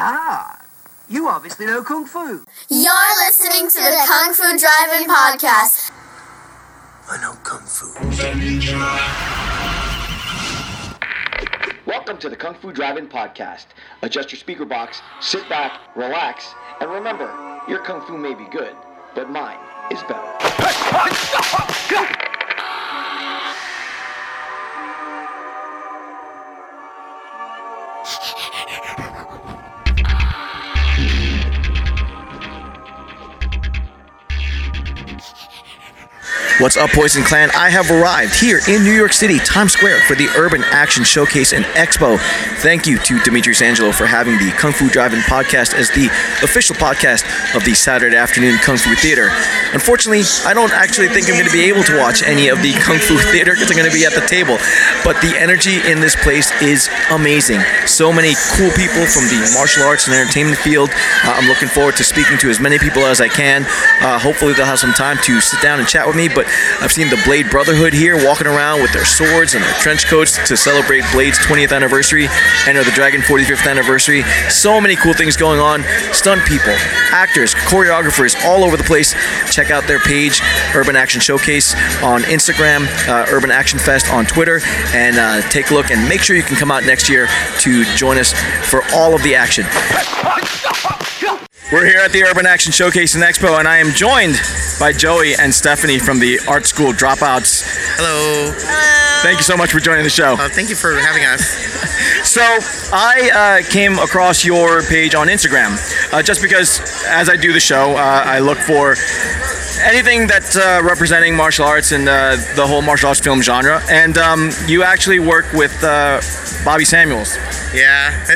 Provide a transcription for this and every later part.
Ah, you obviously know Kung Fu. You're listening to the Kung Fu Drive-In Podcast. I know Kung Fu. Welcome to the Kung Fu Drive-In Podcast. Adjust your speaker box, sit back, relax, and remember, your Kung Fu may be good, but mine is better. What's up, Poison Clan? I have arrived here in New York City, Times Square, for the Urban Action Showcase and Expo. Thank you to Demetrius Angelo for having the Kung Fu Drive-In podcast as the official podcast of the Saturday afternoon Kung Fu Theater. Unfortunately, I don't actually think I'm going to be able to watch any of the Kung Fu Theater because I'm going to be at the table. But the energy in this place is amazing. So many cool people from the martial arts and entertainment field. Uh, I'm looking forward to speaking to as many people as I can. Uh, hopefully, they'll have some time to sit down and chat with me. But I've seen the Blade Brotherhood here walking around with their swords and their trench coats to celebrate Blade's 20th anniversary and the Dragon 45th anniversary. So many cool things going on. Stunt people, actors, choreographers all over the place. Check out their page, Urban Action Showcase on Instagram, uh, Urban Action Fest on Twitter, and uh, take a look and make sure you can come out next year to join us for all of the action. We're here at the Urban Action Showcase and Expo, and I am joined by Joey and Stephanie from the Art School Dropouts. Hello. Thank you so much for joining the show. Uh, thank you for having us. So I uh, came across your page on Instagram uh, just because, as I do the show, uh, I look for anything that's uh, representing martial arts and uh, the whole martial arts film genre. And um, you actually work with uh, Bobby Samuels. Yeah.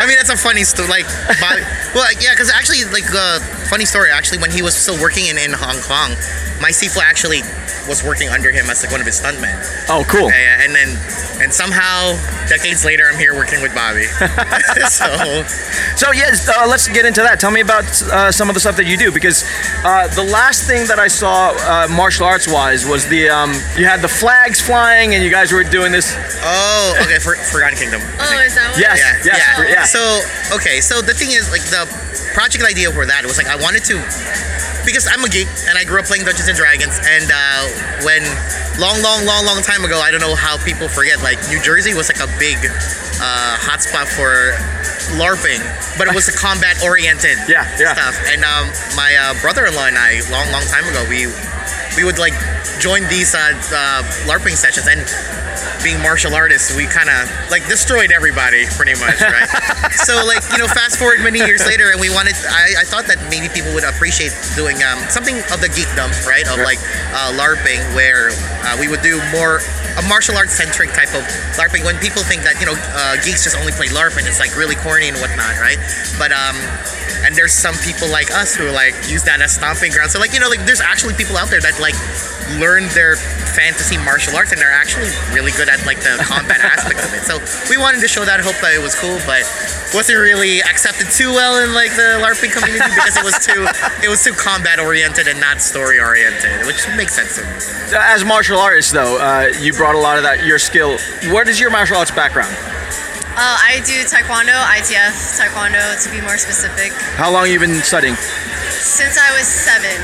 I mean, that's a funny story. Like, Bobby, well, yeah, because actually, like, uh, funny story. Actually, when he was still working in, in Hong Kong, my Sifu actually was working under him as like one of his stuntmen. Oh, cool. Yeah, yeah, and then and somehow decades later, I'm here working with Bobby. so So yes, uh, let's get into that. Tell me about uh, some of the stuff that you do because uh, the last thing that I saw uh, martial arts wise was the um, you had the flags flying and you guys were doing this. Oh, okay, for, Forgotten Kingdom. Oh, is that what? Yes, Yeah, yes, yeah. for- yeah. So, okay, so the thing is, like, the project idea for that was like, I wanted to, because I'm a geek and I grew up playing Dungeons and Dragons, and uh, when long, long, long, long time ago, I don't know how people forget, like, New Jersey was like a big uh, hotspot for LARPing, but it was a combat oriented Yeah, yeah. stuff. And um, my uh, brother in law and I, long, long time ago, we we would like join these uh, uh, LARPing sessions and being martial artists, we kind of like destroyed everybody pretty much, right? so like you know, fast forward many years later, and we wanted. I, I thought that maybe people would appreciate doing um, something of the geekdom, right? Of like uh, LARPing, where uh, we would do more a martial arts centric type of LARPing. When people think that you know uh, geeks just only play LARP and it's like really corny and whatnot, right? But um, and there's some people like us who like use that as stomping ground. So like you know like there's actually people out there that like learn their fantasy martial arts and they're actually really good at like the combat aspect of it. So we wanted to show that, hope that it was cool, but wasn't really accepted too well in like the LARPing community because it was too it was too combat oriented and not story oriented, which makes sense to me. As martial artists, though, uh, you brought a lot of that your skill. What is your martial arts background? Uh, I do Taekwondo, ITF Taekwondo to be more specific, How long you been studying? since I was seven.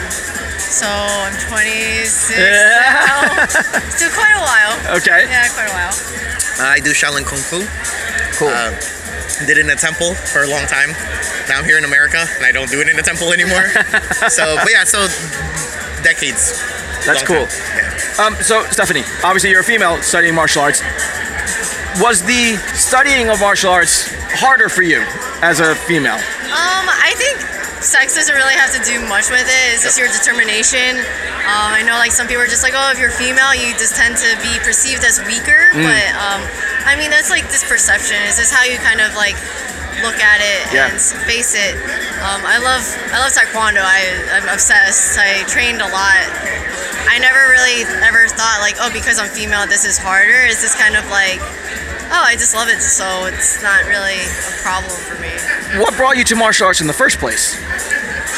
So I'm 26 Yeah. now. Still quite a while. Okay. Yeah, quite a while. Uh, I do Shaolin Kung Fu. Cool. Uh, did it in a temple for a long time. Now I'm here in America and I don't do it in a temple anymore. so, but yeah, so decades. That's cool. Yeah. Um, so, Stephanie, obviously you're a female studying martial arts. Was the studying of martial arts harder for you as a female? Um, I think sex doesn't really have to do much with it. It's just your determination. Um, I know like some people are just like, oh, if you're female, you just tend to be perceived as weaker. Mm. But um, I mean, that's like this perception. It's just how you kind of like look at it Yeah. and face it. Um, I love I love Taekwondo. I, I'm obsessed. I trained a lot. I never really ever thought like, oh, because I'm female, this is harder. It's just kind of like, oh, I just love it, so it's not really a problem for me. What brought you to martial arts in the first place?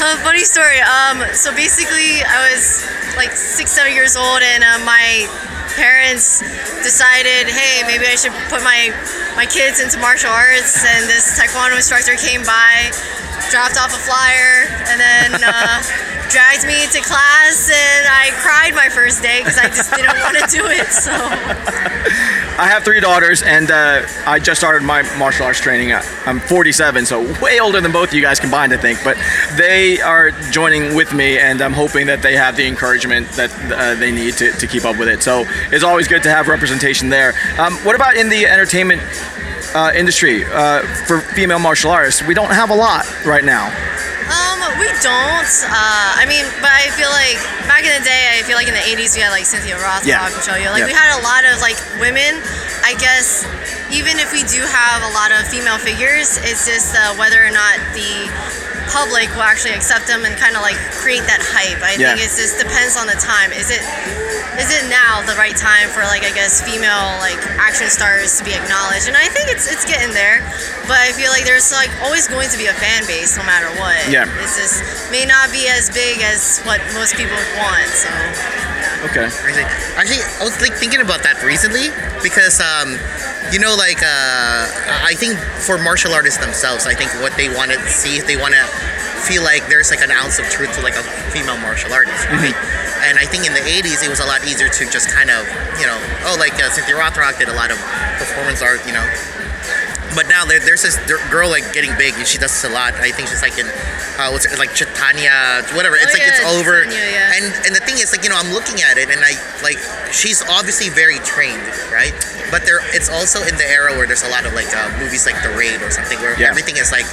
Uh, funny story. Um, so basically, I was like six, seven years old, and uh, my parents decided, hey, maybe I should put my my kids into martial arts, and this taekwondo instructor came by, dropped off a flyer, and then uh, dragged me to class, and I cried my first day because I just didn't want to do it. So I have three daughters, and uh, I just started my martial arts training. I'm 47, so way older than both of you guys combined, I think. But they are joining with me, and I'm hoping that they have the encouragement that uh, they need to, to keep up with it. So it's always good to have representation there. Um, what about in the entertainment uh, industry uh, for female martial artists? We don't have a lot right now. We don't. Uh, I mean, but I feel like back in the day, I feel like in the 80s we had like Cynthia Rothrock, Yeah. Michelle Yeoh. Like Yeah. we had a lot of like women. I guess even if we do have a lot of female figures, it's just uh, whether or not the public will actually accept them and kind of like create that hype. I Yeah. think it just depends on the time. Is it is it now the right time for like I guess female like action stars to be acknowledged? And I think it's it's getting there, but I feel like there's like always going to be a fan base no matter what. Yeah. It's just may not be as big as what most people want. So Okay. Actually, actually, I was like thinking about that recently because, um, you know, like uh, I think for martial artists themselves, I think what they want to see, they want to feel like there's like an ounce of truth to like a female martial artist, right? And I think in the '80s, it was a lot easier to just kind of, you know, oh, like uh, Cynthia Rothrock did a lot of performance art, you know, but now there, there's this girl like getting big and she does this a lot i think she's like in uh, what's it like Chaitanya whatever. It's Oh, like it's over. Chaitanya, yeah. and and the thing is like you know i'm looking at it and i like she's obviously very trained right? But there it's also in the era where there's a lot of like uh, movies like the raid or something where Yeah. everything is like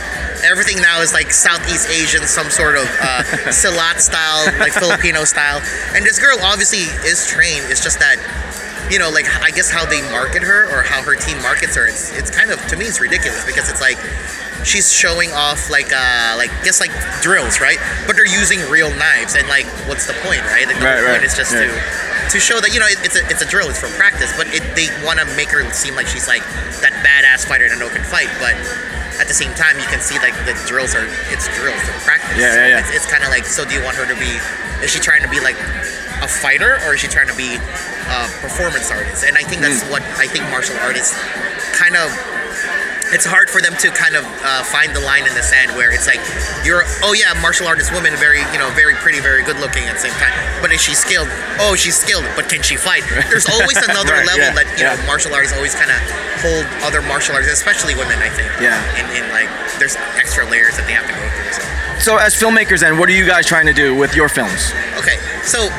everything now is like southeast asian some sort of uh, silat style like filipino style. And this girl obviously is trained. It's just that you know, like I guess how they market her or how her team markets her, it's it's kind of to me it's ridiculous because it's like she's showing off like uh like guess like drills, right? But they're using real knives and like what's the point, right? The Right, right, point is just yeah. to to show that you know it, it's a it's a drill, it's for practice, but it, they want to make her seem like she's like that badass fighter that no can fight, but at the same time you can see like the drills are it's drills for practice. Yeah, yeah, yeah. It's, it's kind of like so do you want her to be is she trying to be like a fighter or is she trying to be a performance artists, and i think that's Hmm. what i think martial artists kind of it's hard for them to kind of uh, find the line in the sand where it's like you're oh yeah martial artist woman very you know very pretty very good looking at the same time. But is she skilled? Oh she's skilled but can she fight? There's always another Right, level yeah, that you know martial artists always kind of hold other martial artists especially women i think. Yeah. and, and like there's extra layers that they have to go through so. So, as filmmakers, then, what are you guys trying to do with your films? Okay, so yeah,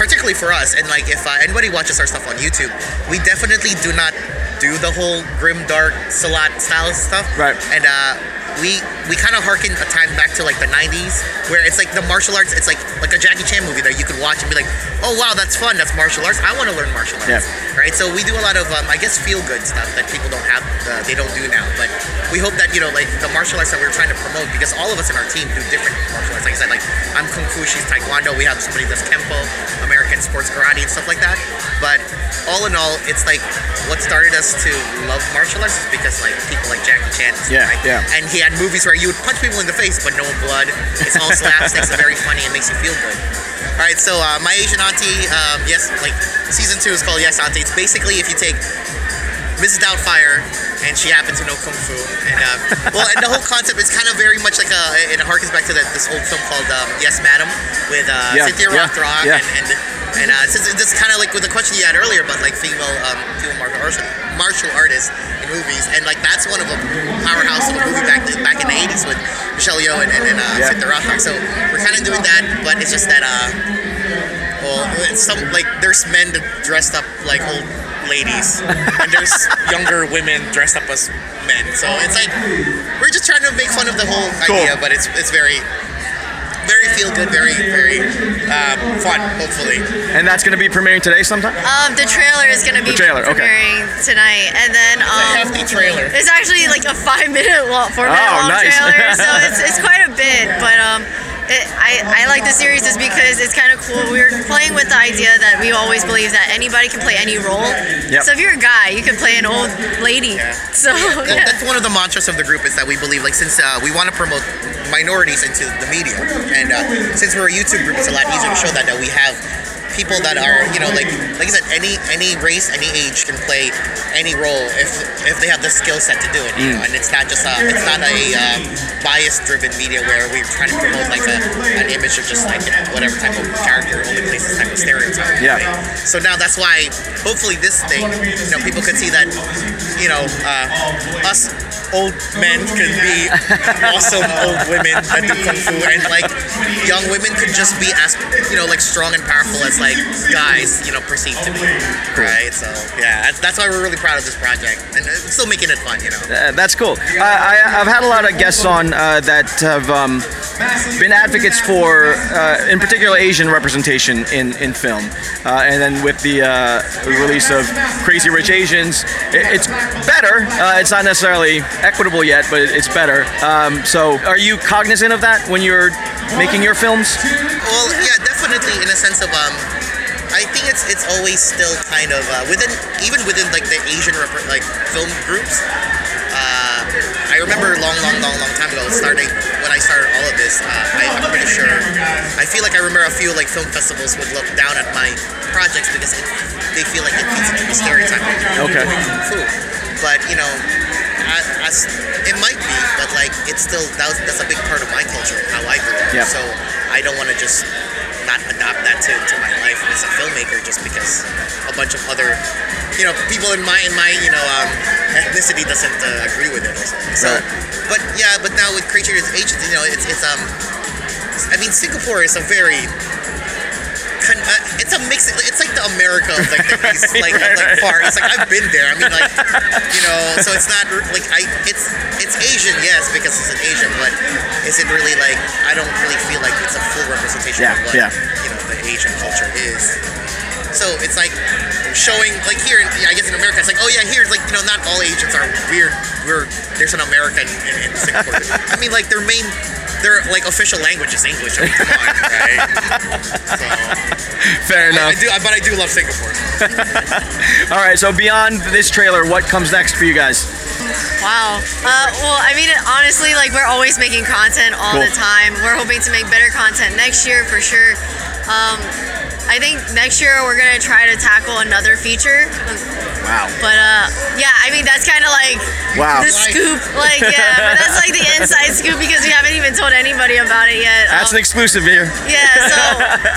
particularly for us, and like if uh, anybody watches our stuff on YouTube, we definitely do not do the whole grim dark silat style stuff. Right. And uh, we we kind of harken a time back to like the '90s, where it's like the martial arts. It's like like a Jackie Chan movie that you could watch and be like, oh wow, that's fun. That's martial arts. I want to learn martial arts. Yeah. Right. So we do a lot of um, I guess feel good stuff that people don't have. Uh, they don't do now, but we hope that you know like the martial arts that we're trying to promote because all of us in our team do different martial arts. Like I said, like I'm kung fu, she's taekwondo. We have somebody that's kempo, American sports karate and stuff like that. But all in all, it's like what started us to love martial arts is because like people like Jackie Chan. and stuff, Yeah, right? yeah. And he had movies where you would punch people in the face, but no blood. It's all slapsticks and very funny. It makes you feel good. All right, so uh, my Asian auntie, um, yes, like season two is called Yes Auntie. It's basically if you take Mrs. Doubtfire and she happens to know kung fu, and uh, well, and the whole concept is kind of very much like a. It harkens back to that this old film called um, Yes Madam with uh, Yeah, Cynthia yeah, Rothrock yeah. and and and uh, this kind of like with the question you had earlier about like female um, female martial artists, martial artists in movies, and like that's one of a powerhouse of a movie back back in the '80s with Michelle Yeoh and, and, and uh, Yeah. Cynthia Rothrock. So we're kind of doing that, but it's just that uh, well, it's some like there's men that dressed up like old ladies, and there's younger women dressed up as men. So it's like we're just trying to make fun of the whole Cool. idea, but it's it's very very feel good, very very um, fun. Hopefully, And that's going to be premiering today sometime? um, the trailer is gonna be The trailer, okay. premiering tonight, and then a um, hefty trailer. It's actually like a five minute long, four minute Oh, long nice. trailer, so it's, it's quite a bit. But um, it, I, I like the series just because it's kind of cool. We're playing with the idea that we always believe that anybody can play any role. Yep. So if you're a guy, you can play an old lady. Yeah. So yeah. That's one of the mantras of the group is that we believe, like, since uh, we want to promote minorities into the media, and uh, since we're a YouTube group, it's a lot easier to show that that we have people that are you know like like I said any any race any age can play any role if if they have the skill set to do it you know and it's not just a it's not a uh, bias driven media where we're trying to promote like a, an image of just like you know whatever type of character only plays this type of stereotype Yeah. right? so now that's why hopefully this thing you know people could see that you know uh, us old men can be awesome old women that do kung fu and like young women could just be as you know like strong and powerful as like guys you know perceived to be. Right? So yeah that's, that's why we're really proud of this project and uh, still making it fun you know. Uh, that's cool. I, I, I've had a lot of guests on uh, that have um, been advocates for, uh, in particular, Asian representation in, in film. Uh, and then with the uh, release of Crazy Rich Asians, it, it's better. Uh, it's not necessarily equitable yet, but it's better. Um, so, are you cognizant of that when you're making your films? Well, yeah, definitely in a sense of um, I think it's it's always still kind of uh, within even within like the Asian rep- like film groups. Uh, I remember long, long, long, long time ago, starting started all of this. Uh, I, I'm pretty sure. I feel like I remember a few like film festivals would look down at my projects because it, they feel like it fits into the stereotype Okay. fu. But you know, a- as it might be, but like it's still that was, that's a big part of my culture and how I grew up. Yeah. So I don't want to just not adopt that to, to my life as a filmmaker just because a bunch of other you know people in my in my you know um, ethnicity doesn't uh, agree with it or something. So, Right. But yeah, but now with Crazy Rich Asians, you know, it's it's um, I mean Singapore is a very uh, it's a mix. It's like the America of like the East, like Right, like right. far. It's like I've been there. I mean, like you know, so it's not like I. It's it's Asian, yes, because it's an Asian, but is it really like I don't really feel like it's a full representation Yeah, of what yeah. you know the Asian culture is. So it's like showing like here, in, I guess in America, it's like oh yeah, here's like you know not all Asians are weird. We're there's an American in, in Singapore. I mean like their main. Their like official language is English. I mean, come on, right? So, Fair I, enough. I do, but I do love Singapore. All right, so beyond this trailer, what comes next for you guys? Wow. Uh, well, I mean, honestly, like we're always making content all Cool. the time. We're hoping to make better content next year for sure. Um, I think next year we're gonna try to tackle another feature. Wow. But uh, yeah, I mean that's kind of like Wow. the scoop. Like yeah, but that's like the inside scoop because we haven't even told anybody about it yet. That's Um, an exclusive here. yeah, so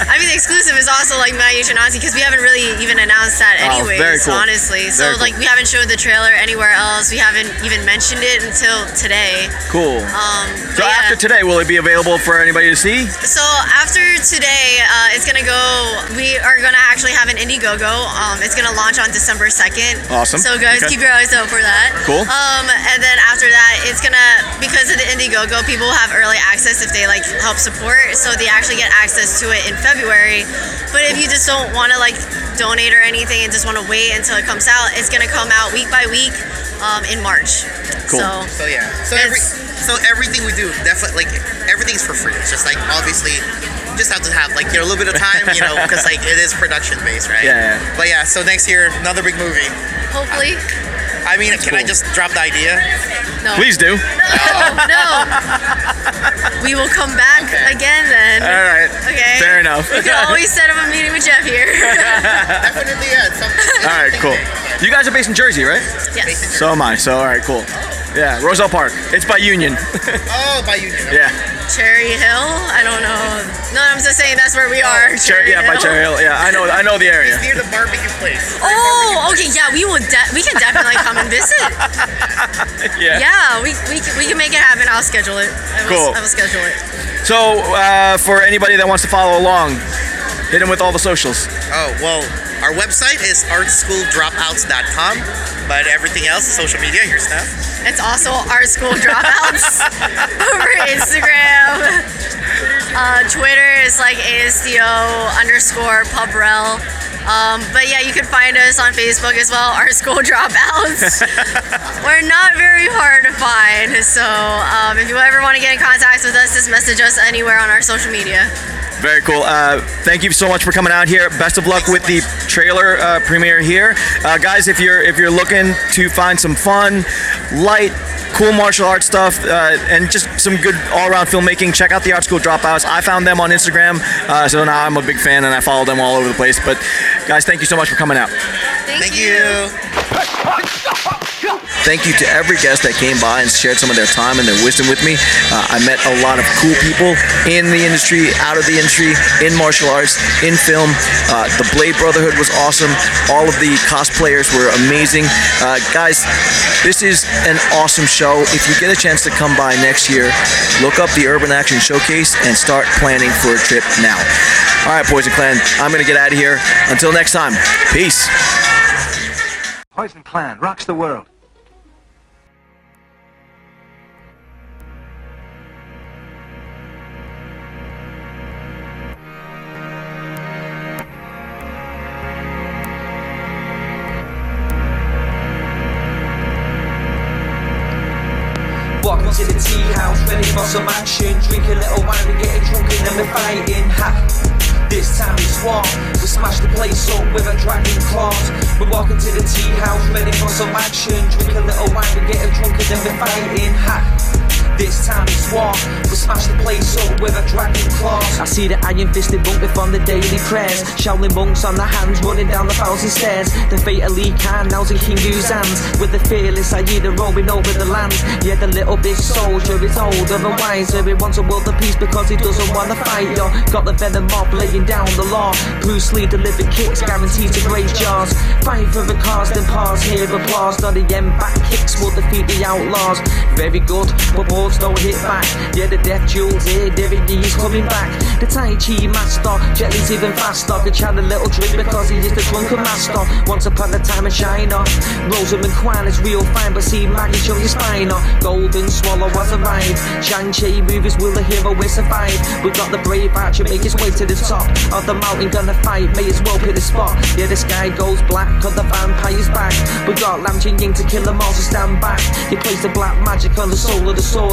I mean the exclusive is also like and Ozzy because we haven't really even announced that anyways. Oh, very cool. honestly. So Very cool. like we haven't showed the trailer anywhere else. We haven't even mentioned it until today. Cool. Um, So yeah. after today, will it be available for anybody to see? So after today, uh, it's gonna go. We are gonna actually have an Indiegogo. Um, it's gonna launch on December second. Awesome. So guys, Okay. keep your eyes out for that. Cool. Um, and then after that, it's gonna because of the Indiegogo, people have early access if they like help support. So they actually get access to it in February. But if you just don't want to like donate or anything and just want to wait until it comes out, it's gonna come out week by week um, in March. Cool. So So yeah. So every so everything we do, definitely like everything's for free. It's just like obviously you just have to have like you know, a little bit of time, you know, because like it is production based, right? Yeah, yeah. But yeah, so next year another big movie. hopefully, I mean, can I just drop the idea? no. Please do. No, no. We will come back again then. All right. Okay. Fair enough. We can always set up a meeting with Jeff here. Definitely, yeah. It's something. it's All right, cool. You guys are based in Jersey, right? yes. So am I. So all right, cool. Yeah, Roselle Park. It's by Union. Oh, by Union. okay. yeah. Cherry Hill? I don't know. No, I'm just saying that's where we are. Cherry, yeah, by Cherry Hill. Yeah, I know. I know the area. It's near the barbecue place. Oh, okay. Yeah, we will. De- we can definitely come and visit. Yeah. Yeah, we, we, can, we can make it happen. I'll schedule it. I will, Cool. I will schedule it. So uh, for anybody that wants to follow along, hit them with all the socials. Oh well, our website is artschooldropouts.com, but everything else, social media, your stuff. It's also Art School Dropouts over Instagram. Uh, Twitter is like ASDO underscore pubrel. Um, but yeah, you can find us on Facebook as well, Art School Dropouts. We're not very hard to find, so um, if you ever want to get in contact with us, just message us anywhere on our social media. Very cool. Uh, thank you so much for coming out here. Best of luck with the trailer uh, premiere here, uh, guys. If you're if you're looking to find some fun, light, cool martial arts stuff, uh, and just some good all-around filmmaking, check out the Art School Dropouts. I found them on Instagram, uh, so now I'm a big fan and I follow them all over the place. But guys, thank you so much for coming out. Thank you. Thank you to every guest that came by and shared some of their time and their wisdom with me. Uh, I met a lot of cool people in the industry, out of the industry, in martial arts, in film. Uh, the Blade Brotherhood was awesome. All of the cosplayers were amazing. Uh, guys, this is an awesome show. If you get a chance to come by next year, look up the Urban Action Showcase and start planning for a trip now. All right, Poison Clan, I'm going to get out of here. Until next time, peace. Poison Clan rocks the world. To the tea house, ready for some action. Drink a little wine, we getting drunk and then we're fighting. Ha! This time it's war. We smash the place up with a dragon claws. We're walking to the tea house, ready for some action. Drink a little wine, we getting drunk and then we're fighting. Ha! This time it's war. We smash the place up with a dragon claws. I see the iron fisted monk from the daily prayers. Shaolin monks on the hands running down the thousand stairs. The fate of Lee Khan now's in King Hu's hands. With the fearless Aida roaming over the land. Yeah, the little big soldier is older and wiser. He wants a world of peace because he doesn't want to fight. Yo, got the venom mob laying down the law. Bruce Lee delivered kicks, guaranteed to great jars. Fight for the cause, then pause, hear applause. Not the end back kicks will defeat the outlaws. Very good, but balls don't hit back. Yeah, the death jewels here, Derek D's coming back. The Tai Chi master, Jet Li's even faster. Could chat a little drink because he is the drunken master. Once upon a time in China, Rosamund Kwan is real fine, but see Maggie show your spine. Golden swallow has arrived. Shang-Chi movies, will the hero will survive? We got the brave archer make his way to the top of the mountain, gonna fight, may as well pick the spot. Yeah, the sky goes black, cause the vampire's back. We got Lam Ching Ying to kill them all, so stand back. He plays the black magic on the soul of the sword,